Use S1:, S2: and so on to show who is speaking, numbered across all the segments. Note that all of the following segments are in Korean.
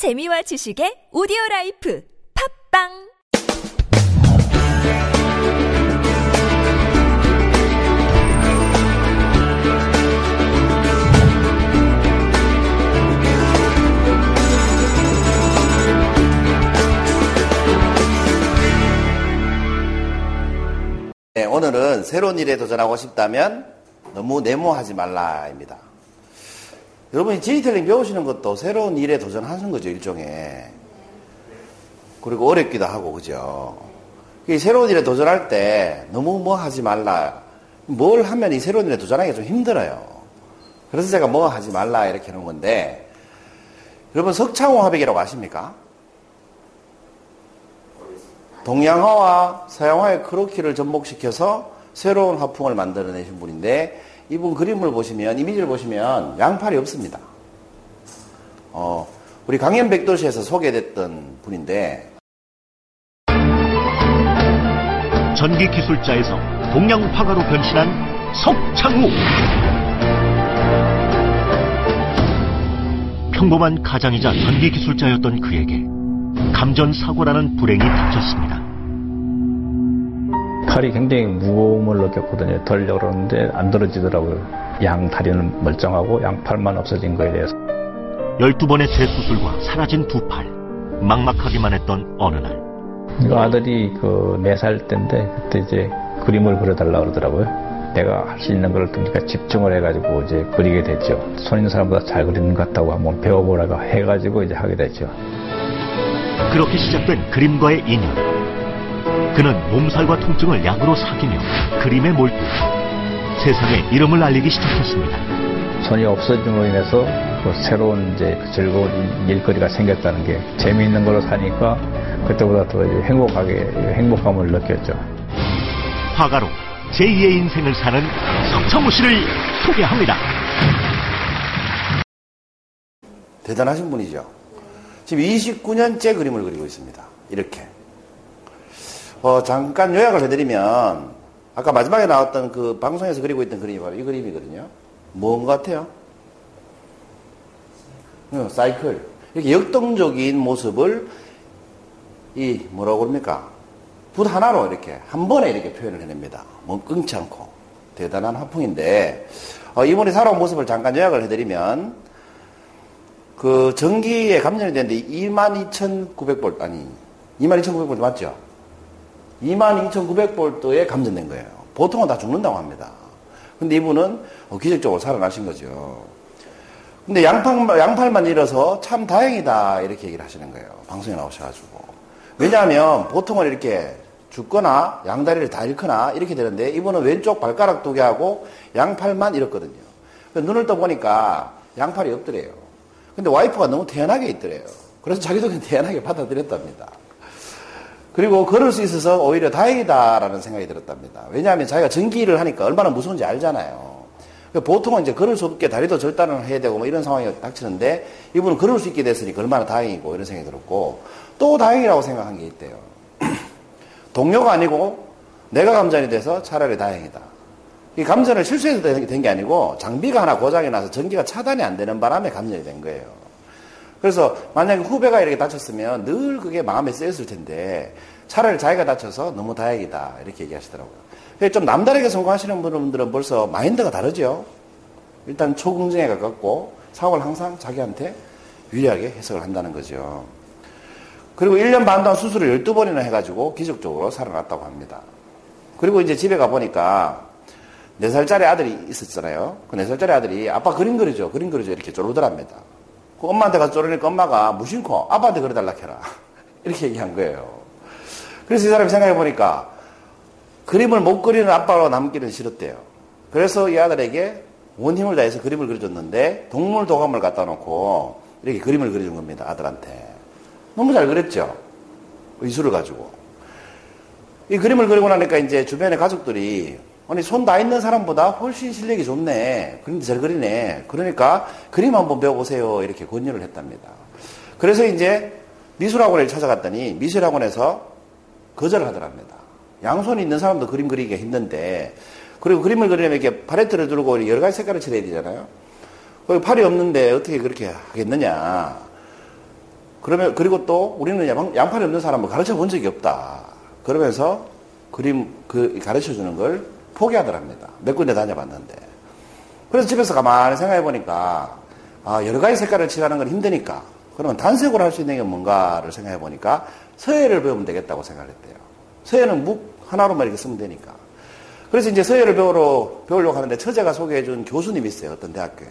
S1: 재미와 지식의 오디오 라이프 팝빵
S2: 네, 오늘은 새로운 일에 도전하고 싶다면 너무 네모하지 말라입니다. 여러분이 지니텔링 배우시는 것도 새로운 일에 도전하는 거죠, 일종의. 그리고 어렵기도 하고, 그죠? 이 새로운 일에 도전할 때 너무 뭐 하지 말라. 뭘 하면 이 새로운 일에 도전하기가 좀 힘들어요. 그래서 제가 뭐 하지 말라 이렇게 하는 건데, 여러분 석창호 화백이라고 아십니까? 동양화와 서양화의 크로키를 접목시켜서 새로운 화풍을 만들어내신 분인데 이분 그림을 보시면 이미지를 보시면 양팔이 없습니다. 어, 우리 강연백도시에서 소개됐던 분인데
S3: 전기 기술자에서 동양 화가로 변신한 석창우. 평범한 가장이자 전기 기술자였던 그에게 감전 사고라는 불행이 닥쳤습니다.
S4: 팔이 굉장히 무거움을 느꼈거든요. 덜려고 그러는데 안 들어지더라고요. 양 다리는 멀쩡하고 양팔만 없어진 거에 대해서.
S3: 12번의 재수술과 사라진 두 팔. 막막하기만 했던 어느 날.
S4: 그 아들이 그네살 때인데 그때 이제 그림을 그려달라고 그러더라고요. 내가 할 수 있는 걸 그러니까 집중을 해가지고 이제 그리게 됐죠. 손 있는 사람보다 잘 그리는 것 같다고 한번 배워보라고 해가지고 이제 하게 됐죠.
S3: 그렇게 시작된 그림과의 인연. 그는 몸살과 통증을 약으로 사귀며 그림에 몰두 세상에 이름을 알리기 시작했습니다.
S4: 손이 없어짐으로 인해서 그 새로운 이제 그 즐거운 일거리가 생겼다는 게 재미있는 걸로 사니까 그때보다 더 행복하게 행복감을 느꼈죠.
S3: 화가로 제2의 인생을 사는 석창우 씨를 소개합니다.
S2: 대단하신 분이죠. 지금 29년째 그림을 그리고 있습니다. 이렇게. 어, 잠깐 요약을 해드리면, 아까 마지막에 나왔던 그 방송에서 그리고 있던 그림이 바로 이 그림이거든요. 뭔 것 같아요? 어, 사이클. 이렇게 역동적인 모습을, 이, 뭐라고 그럽니까? 붓 하나로 이렇게, 한 번에 이렇게 표현을 해냅니다. 뭐 끊지 않고. 대단한 화풍인데, 어, 이분이 살아온 모습을 잠깐 요약을 해드리면, 그 전기에 감전이 되는데 22,900볼트 아니 22,900볼트 맞죠? 22,900볼트에 감전된 거예요. 보통은 다 죽는다고 합니다. 근데 이분은 어, 기적적으로 살아나신 거죠. 근데 양팔, 양팔만 잃어서 참 다행이다 이렇게 얘기를 하시는 거예요. 방송에 나오셔가지고. 왜냐하면 보통은 이렇게 죽거나 양다리를 다 잃거나 이렇게 되는데 이분은 왼쪽 발가락 두 개하고 양팔만 잃었거든요. 눈을 떠보니까 양팔이 없더래요. 근데 와이프가 너무 태연하게 있더래요. 그래서 자기도 그냥 태연하게 받아들였답니다. 그리고 걸을 수 있어서 오히려 다행이다라는 생각이 들었답니다. 왜냐하면 자기가 전기를 하니까 얼마나 무서운지 알잖아요. 보통은 이제 걸을 수 없게 다리도 절단을 해야 되고 뭐 이런 상황이 닥치는데 이분은 걸을 수 있게 됐으니까 얼마나 다행이고 이런 생각이 들었고 또 다행이라고 생각한 게 있대요. 동료가 아니고 내가 감전이 돼서 차라리 다행이다. 이 감전을 실수해서 된 게 아니고 장비가 하나 고장이 나서 전기가 차단이 안 되는 바람에 감전이 된 거예요. 그래서 만약에 후배가 이렇게 다쳤으면 늘 그게 마음에 쓰였을 텐데 차라리 자기가 다쳐서 너무 다행이다 이렇게 얘기하시더라고요. 좀 남다르게 성공하시는 분들은 벌써 마인드가 다르죠. 일단 초긍정에 가깝고 사고를 항상 자기한테 유리하게 해석을 한다는 거죠. 그리고 1년 반 동안 수술을 12번이나 해가지고 기적적으로 살아났다고 합니다. 그리고 이제 집에 가보니까 4살짜리 아들이 있었잖아요. 그 4살짜리 아들이 아빠 그림 그리죠. 그림 그리죠. 이렇게 쪼르더랍니다. 그 엄마한테 가서 쪼르니까 엄마가 무심코 아빠한테 그려달라 해라. 이렇게 얘기한 거예요. 그래서 이 사람이 생각해보니까 그림을 못 그리는 아빠로 남기는 싫었대요. 그래서 이 아들에게 온 힘을 다해서 그림을 그려줬는데 동물 도감을 갖다 놓고 이렇게 그림을 그려준 겁니다. 아들한테. 너무 잘 그렸죠. 의술을 가지고. 이 그림을 그리고 나니까 이제 주변의 가족들이 아니 손 다 있는 사람보다 훨씬 실력이 좋네. 그런데 잘 그리네. 그러니까 그림 한번 배워보세요. 이렇게 권유를 했답니다. 그래서 이제 미술학원을 찾아갔더니 미술학원에서 거절을 하더랍니다. 양손이 있는 사람도 그림 그리기가 힘든데 그리고 그림을 그리려면 이렇게 팔레트를 들고 여러 가지 색깔을 칠해야 되잖아요. 팔이 없는데 어떻게 그렇게 하겠느냐. 그러면, 그리고 또 우리는 양, 양팔이 없는 사람을 가르쳐 본 적이 없다. 그러면서 그림, 그, 가르쳐 주는 걸 포기하더랍니다. 몇 군데 다녀봤는데. 그래서 집에서 가만히 생각해 보니까, 아, 여러 가지 색깔을 칠하는 건 힘드니까, 그러면 단색으로 할 수 있는 게 뭔가를 생각해 보니까 서예를 배우면 되겠다고 생각했대요. 서예는 묵 하나로만 이렇게 쓰면 되니까. 그래서 이제 서예를 배우러, 배우려고 하는데 처제가 소개해 준 교수님이 있어요. 어떤 대학교에.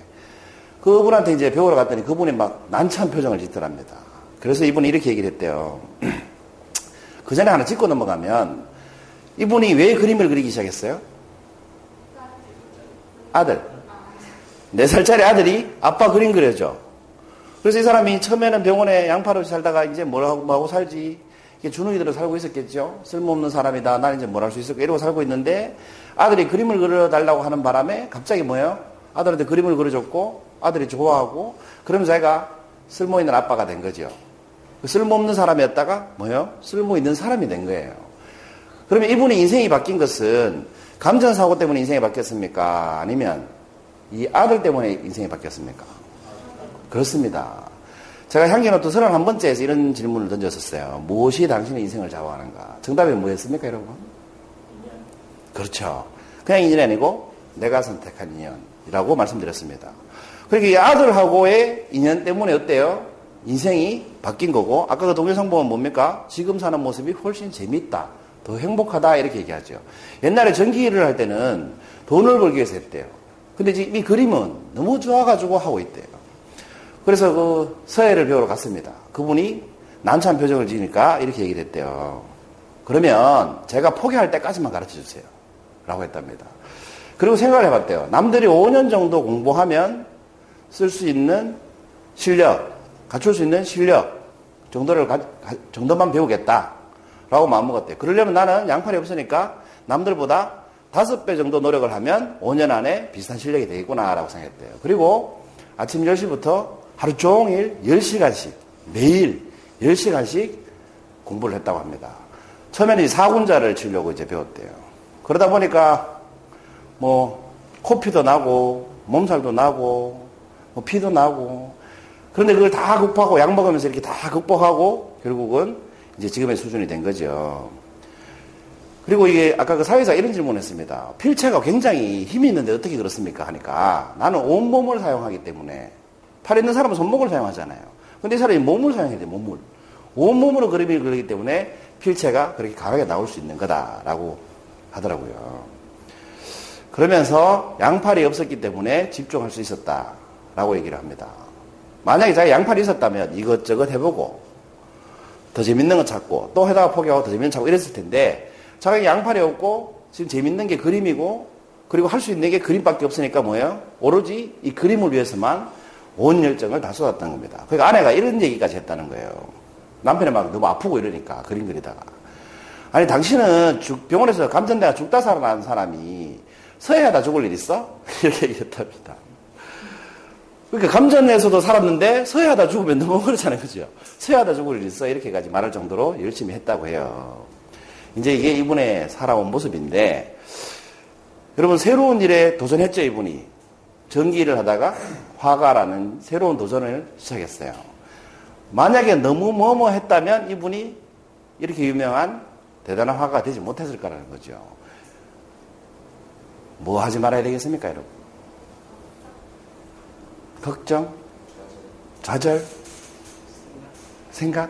S2: 그분한테 이제 배우러 갔더니 그분이 막 난처한 표정을 짓더랍니다. 그래서 이분이 이렇게 얘기를 했대요. 그 전에 하나 짚고 넘어가면 이분이 왜 그림을 그리기 시작했어요? 아들. 네 살짜리 아들이 아빠 그림 그려줘. 그래서 이 사람이 처음에는 병원에 없이 살다가 이제 뭘 하고, 뭐 하고 살지. 준우이들은 살고 있었겠죠. 쓸모없는 사람이다. 나는 이제 뭘 할 수 있을까. 이러고 살고 있는데 아들이 그림을 그려달라고 하는 바람에 갑자기 뭐예요? 아들한테 그림을 그려줬고 아들이 좋아하고 그러면서 자기가 쓸모있는 아빠가 된 거죠. 그 쓸모없는 사람이었다가 뭐예요? 쓸모있는 사람이 된 거예요. 그러면 이분이 인생이 바뀐 것은 감전사고 때문에 인생이 바뀌었습니까? 아니면 이 아들 때문에 인생이 바뀌었습니까? 그렇습니다. 제가 향기노트 31번째에서 이런 질문을 던졌었어요. 무엇이 당신의 인생을 좌우하는가? 정답이 뭐였습니까, 여러분? 그렇죠. 그냥 인연이 아니고 내가 선택한 인연이라고 말씀드렸습니다. 그러니까 이 아들하고의 인연 때문에 어때요? 인생이 바뀐 거고 아까 그 동일성보는 뭡니까? 지금 사는 모습이 훨씬 재밌다. 더 행복하다 이렇게 얘기하죠. 옛날에 전기 일을 할 때는 돈을 벌기 위해서 했대요. 근데 지금 이 그림은 너무 좋아가지고 하고 있대요. 그래서 그 서예를 배우러 갔습니다. 그분이 난처한 표정을 지니까 이렇게 얘기를 했대요. 그러면 제가 포기할 때까지만 가르쳐 주세요. 라고 했답니다. 그리고 생각을 해봤대요. 남들이 5년 정도 공부하면 쓸 수 있는 실력, 갖출 수 있는 실력 정도를 가, 정도만 배우겠다. 라고 마음먹었대요. 그러려면 나는 양팔이 없으니까 남들보다 다섯 배 정도 노력을 하면 5년 안에 비슷한 실력이 되겠구나. 라고 생각했대요. 그리고 아침 10시부터 하루 종일 10시간씩, 매일 10시간씩 공부를 했다고 합니다. 처음에는 사군자를 치려고 이제 배웠대요. 그러다 보니까 뭐 코피도 나고 몸살도 나고 뭐 피도 나고 그런데 그걸 다 극복하고 약 먹으면서 이렇게 다 극복하고 결국은 이제 지금의 수준이 된 거죠. 그리고 이게 아까 그 사회자 이런 질문을 했습니다. 필체가 굉장히 힘이 있는데 어떻게 그렇습니까? 하니까 나는 온몸을 사용하기 때문에 팔 있는 사람은 손목을 사용하잖아요. 근데 이 사람이 몸을 사용해야 돼, 몸을. 온몸으로 그림을 그리기 때문에 필체가 그렇게 강하게 나올 수 있는 거다라고 하더라고요. 그러면서 양팔이 없었기 때문에 집중할 수 있었다라고 얘기를 합니다. 만약에 자기 양팔이 있었다면 이것저것 해보고 더 재밌는 거 찾고 또 해다가 포기하고 더 재밌는 거 찾고 이랬을 텐데 자기 양팔이 없고 지금 재밌는 게 그림이고 그리고 할 수 있는 게 그림밖에 없으니까 뭐예요? 오로지 이 그림을 위해서만 온 열정을 다 쏟았다는 겁니다. 그러니까 아내가 이런 얘기까지 했다는 거예요. 남편이 막 너무 아프고 이러니까 그림 그리다가. 아니 당신은 병원에서 감전대가 죽다 살아난 사람이 서해하다 죽을 일 있어? 이렇게 얘기했답니다. 그러니까 감전에서도 살았는데 서해하다 죽으면 너무 그렇잖아요. 그죠? 서해하다 죽을 일 있어? 이렇게까지 말할 정도로 열심히 했다고 해요. 이제 이게 이분의 살아온 모습인데 여러분 새로운 일에 도전했죠 이분이. 전기를 하다가 화가라는 새로운 도전을 시작했어요. 만약에 너무 뭐뭐 했다면 이분이 이렇게 유명한 대단한 화가가 되지 못했을 거라는 거죠. 뭐 하지 말아야 되겠습니까, 여러분? 걱정, 좌절, 생각,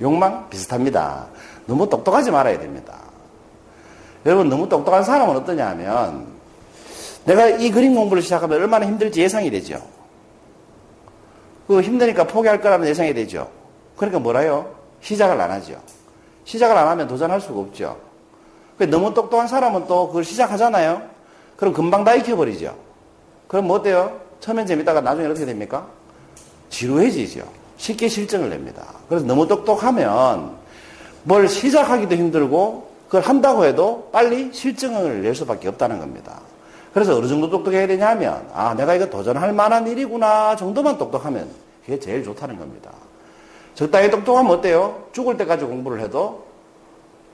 S2: 욕망 비슷합니다. 너무 똑똑하지 말아야 됩니다. 여러분, 너무 똑똑한 사람은 어떠냐 하면 내가 이 그림 공부를 시작하면 얼마나 힘들지 예상이 되죠. 그 힘드니까 포기할 거라는 예상이 되죠. 그러니까 뭐라요? 시작을 안 하죠. 시작을 안 하면 도전할 수가 없죠. 너무 똑똑한 사람은 또 그걸 시작하잖아요. 그럼 금방 다 익혀버리죠. 그럼 뭐 어때요? 처음엔 재밌다가 나중에 어떻게 됩니까? 지루해지죠. 쉽게 실증을 냅니다. 그래서 너무 똑똑하면 뭘 시작하기도 힘들고 그걸 한다고 해도 빨리 실증을 낼 수밖에 없다는 겁니다. 그래서 어느 정도 똑똑해야 되냐면, 아, 내가 이거 도전할 만한 일이구나 정도만 똑똑하면 그게 제일 좋다는 겁니다. 적당히 똑똑하면 어때요? 죽을 때까지 공부를 해도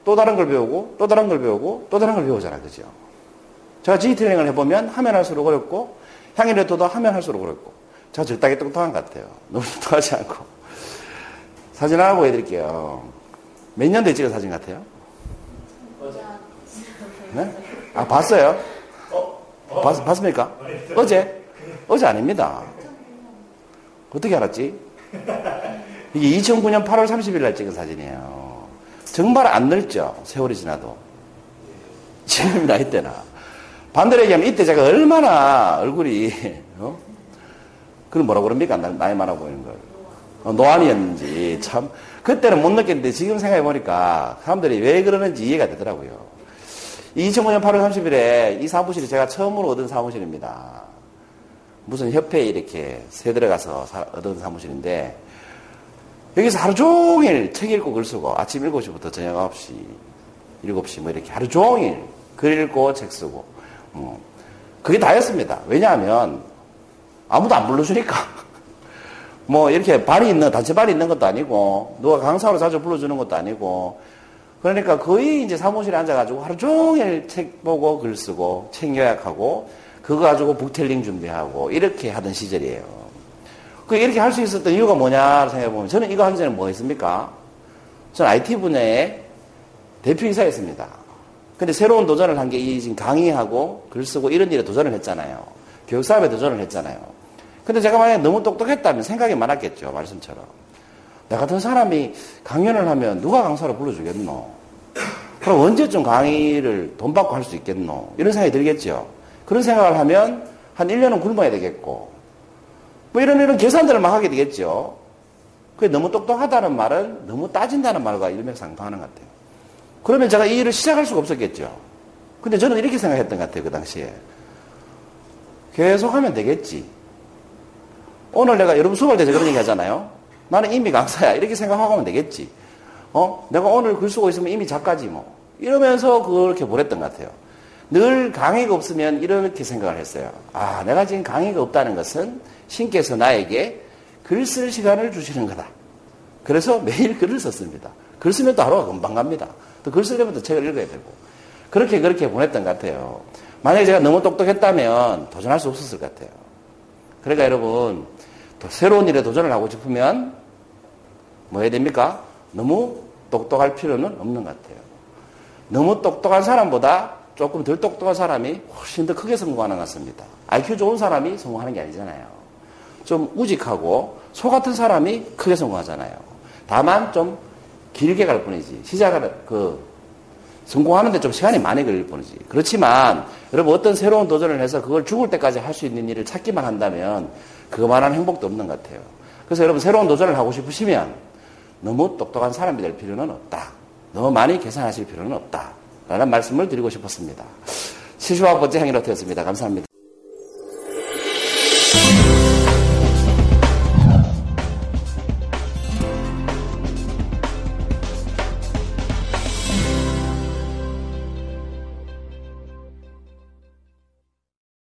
S2: 또 다른 걸 배우고, 또 다른 걸 배우고, 또 다른 걸 배우잖아. 그죠? 제가 지트레이닝을 해보면 하면 할수록 어렵고, 향일레토도 하면 할수록 어렵고, 제가 적당히 똑똑한 것 같아요. 너무 똑똑하지 않고. 사진 하나 보여드릴게요. 몇 년도에 찍은 사진 같아요? 네? 아, 봤어요? 봤, 봤습니까? 어제? 어제 아닙니다. 어떻게 알았지? 이게 2009년 8월 30일 날 찍은 사진이에요. 정말 안 늙죠? 세월이 지나도. 지금 나이 때나. 반대로 얘기하면 이때 제가 얼마나 얼굴이, 어? 그걸 뭐라고 그럽니까? 나이 많아 보이는 걸. 어, 노안이었는지 참. 그때는 못 느꼈는데 지금 생각해 보니까 사람들이 왜 그러는지 이해가 되더라고요. 2005년 8월 30일에 이 사무실이 제가 처음으로 얻은 사무실입니다. 무슨 협회에 이렇게 새 들어가서 얻은 사무실인데 여기서 하루 종일 책 읽고 글 쓰고 아침 7시부터 저녁 9시, 7시 뭐 이렇게 하루 종일 글 읽고 책 쓰고 뭐 그게 다였습니다. 왜냐하면 아무도 안 불러주니까. 뭐 이렇게 발이 있는 단체 발이 있는 것도 아니고 누가 강사로 자주 불러주는 것도 아니고 그러니까 거의 이제 사무실에 앉아가지고 하루 종일 책 보고 글 쓰고 책 요약하고 그거 가지고 북텔링 준비하고 이렇게 하던 시절이에요. 그 이렇게 할 수 있었던 이유가 뭐냐 생각해보면 저는 이거 하기 전에 뭐 했습니까? 저는 IT 분야의 대표이사였습니다. 근데 새로운 도전을 한 게 이 지금 강의하고 글 쓰고 이런 일에 도전을 했잖아요. 교육사업에 도전을 했잖아요. 근데 제가 만약에 너무 똑똑했다면 생각이 많았겠죠. 말씀처럼. 나 같은 사람이 강연을 하면 누가 강사로 불러주겠노? 그럼 언제쯤 강의를 돈 받고 할 수 있겠노? 이런 생각이 들겠죠. 그런 생각을 하면 한 1년은 굶어야 되겠고, 뭐 이런 이런 계산들을 막 하게 되겠죠. 그게 너무 똑똑하다는 말은 너무 따진다는 말과 일맥상통하는 것 같아요. 그러면 제가 이 일을 시작할 수가 없었겠죠. 근데 저는 이렇게 생각했던 것 같아요. 그 당시에. 계속 하면 되겠지. 오늘 내가 여러분 수업할 때 그런 얘기 하잖아요. 나는 이미 강사야. 이렇게 생각하고 하면 되겠지. 어? 내가 오늘 글 쓰고 있으면 이미 작가지 뭐. 이러면서 그렇게 보냈던 것 같아요. 늘 강의가 없으면 이렇게 생각을 했어요. 아, 내가 지금 강의가 없다는 것은 신께서 나에게 글 쓸 시간을 주시는 거다. 그래서 매일 글을 썼습니다. 글 쓰면 또 하루가 금방 갑니다. 또 글 쓰려면 또 책을 읽어야 되고. 그렇게 그렇게 보냈던 것 같아요. 만약에 제가 너무 똑똑했다면 도전할 수 없었을 것 같아요. 그러니까 여러분, 또 새로운 일에 도전을 하고 싶으면 뭐 해야 됩니까? 너무 똑똑할 필요는 없는 것 같아요. 너무 똑똑한 사람보다 조금 덜 똑똑한 사람이 훨씬 더 크게 성공하는 것 같습니다. IQ 좋은 사람이 성공하는 게 아니잖아요. 좀 우직하고 소 같은 사람이 크게 성공하잖아요. 다만 좀 길게 갈 뿐이지. 시작을 그 성공하는데 좀 시간이 많이 걸릴 뿐이지. 그렇지만 여러분 어떤 새로운 도전을 해서 그걸 죽을 때까지 할 수 있는 일을 찾기만 한다면 그만한 행복도 없는 것 같아요. 그래서 여러분 새로운 도전을 하고 싶으시면 너무 똑똑한 사람이 될 필요는 없다. 너무 많이 계산하실 필요는 없다. 라는 말씀을 드리고 싶었습니다. 75번째 향일로트였습니다. 감사합니다.